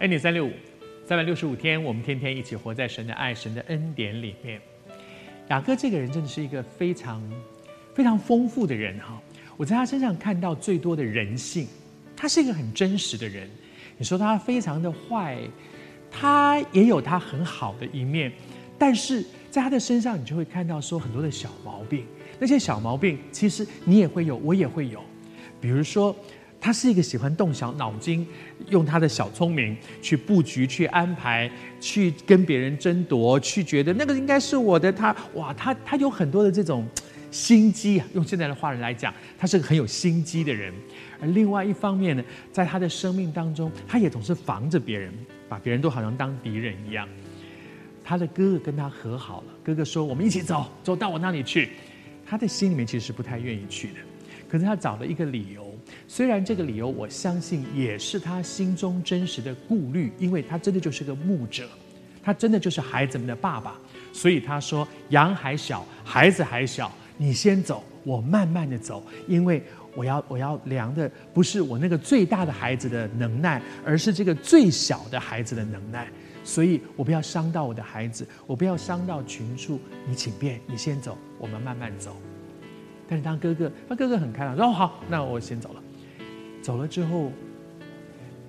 恩典三六五，三百六十五天，我们天天一起活在神的爱、神的恩典里面。雅各这个人真的是一个非常非常丰富的人哈！我在他身上看到最多的人性，他是一个很真实的人。你说他非常的坏，他也有他很好的一面，但是在他的身上，你就会看到说很多的小毛病。那些小毛病，其实你也会有，我也会有，比如说。他是一个喜欢动小脑筋，用他的小聪明去布局、去安排、去跟别人争夺、去觉得那个应该是我的。他哇，他他有很多的这种心机啊。用现在的话来讲，他是个很有心机的人。而另外一方面呢，在他的生命当中，他也总是防着别人，把别人都好像当敌人一样。他的哥哥跟他和好了，哥哥说：“我们一起走，走到我那里去。”他的心里面其实是不太愿意去的，可是他找了一个理由。虽然这个理由，我相信也是他心中真实的顾虑，因为他真的就是个牧者，他真的就是孩子们的爸爸，所以他说：“羊还小，孩子还小，你先走，我慢慢的走，因为我要我要量的不是我那个最大的孩子的能耐，而是这个最小的孩子的能耐，所以我不要伤到我的孩子，我不要伤到群畜，你请便，你先走，我们慢慢走。但是当哥哥，他哥哥很开朗，说：‘，好，那我先走了。’走了之后，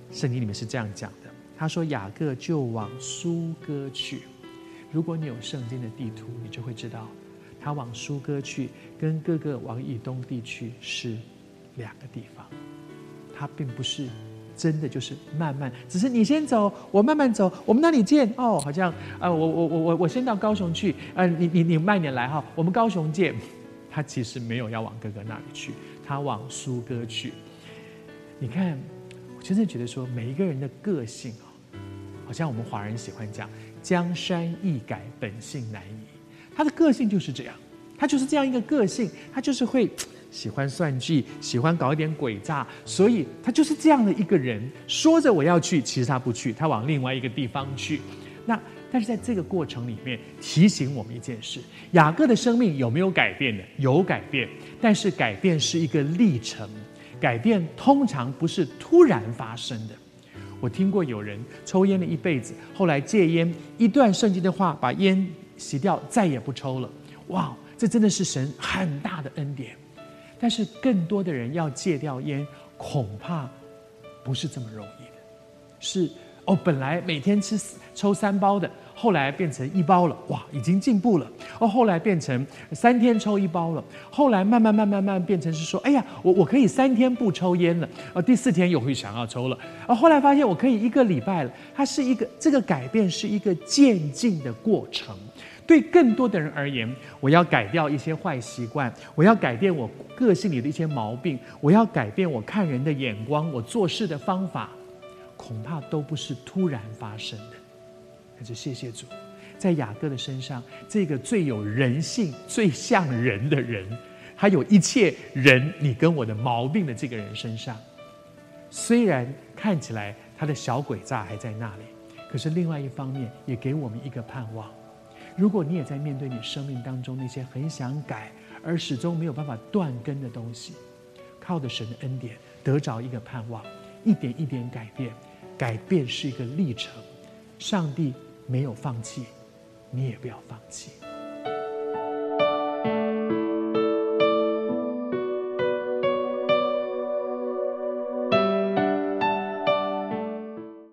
圣经里面是这样讲的：他说雅各就往苏哥去。如果你有圣经的地图，你就会知道，他往苏哥去，跟哥哥往以东地区是两个地方。他并不是真的就是慢慢，只是你先走，我慢慢走，我们那里见哦。好像啊，我我我我我先到高雄去，啊，你你你慢点来哈，我们高雄见。他其实没有要往哥哥那里去，他往苏哥去。你看，我真的觉得说，每一个人的个性啊，好像我们华人喜欢讲“江山易改，本性难移”。他的个性就是这样，他就是这样一个个性，他就是会喜欢算计，喜欢搞一点诡诈，所以他就是这样的一个人。说着我要去，其实他不去，他往另外一个地方去。那但是在这个过程里面，提醒我们一件事：雅各的生命有没有改变呢？有改变，但是改变是一个历程。改变通常不是突然发生的。我听过有人抽烟了一辈子，后来戒烟，一段圣经的话把烟洗掉，再也不抽了。哇，这真的是神很大的恩典。但是更多的人要戒掉烟，恐怕不是这么容易的。是哦，本来每天吃抽三包的。后来变成一包了，哇，已经进步了。哦，后来变成三天抽一包了。后来慢慢慢慢慢变成是说，哎呀，我我可以三天不抽烟了。哦，第四天又会想要抽了。哦，后来发现我可以一个礼拜了。它是一个这个改变是一个渐进的过程。对更多的人而言，我要改掉一些坏习惯，我要改变我个性里的一些毛病，我要改变我看人的眼光，我做事的方法，恐怕都不是突然发生的。还是谢谢主，在雅各的身上，这个最有人性、最像人的人，还有一切人你跟我的毛病的这个人身上，虽然看起来他的小诡诈还在那里，可是另外一方面也给我们一个盼望。如果你也在面对你生命当中那些很想改而始终没有办法断根的东西，靠着神的恩典得着一个盼望，一点一点改变，改变是一个历程，上帝。没有放弃，你也不要放弃。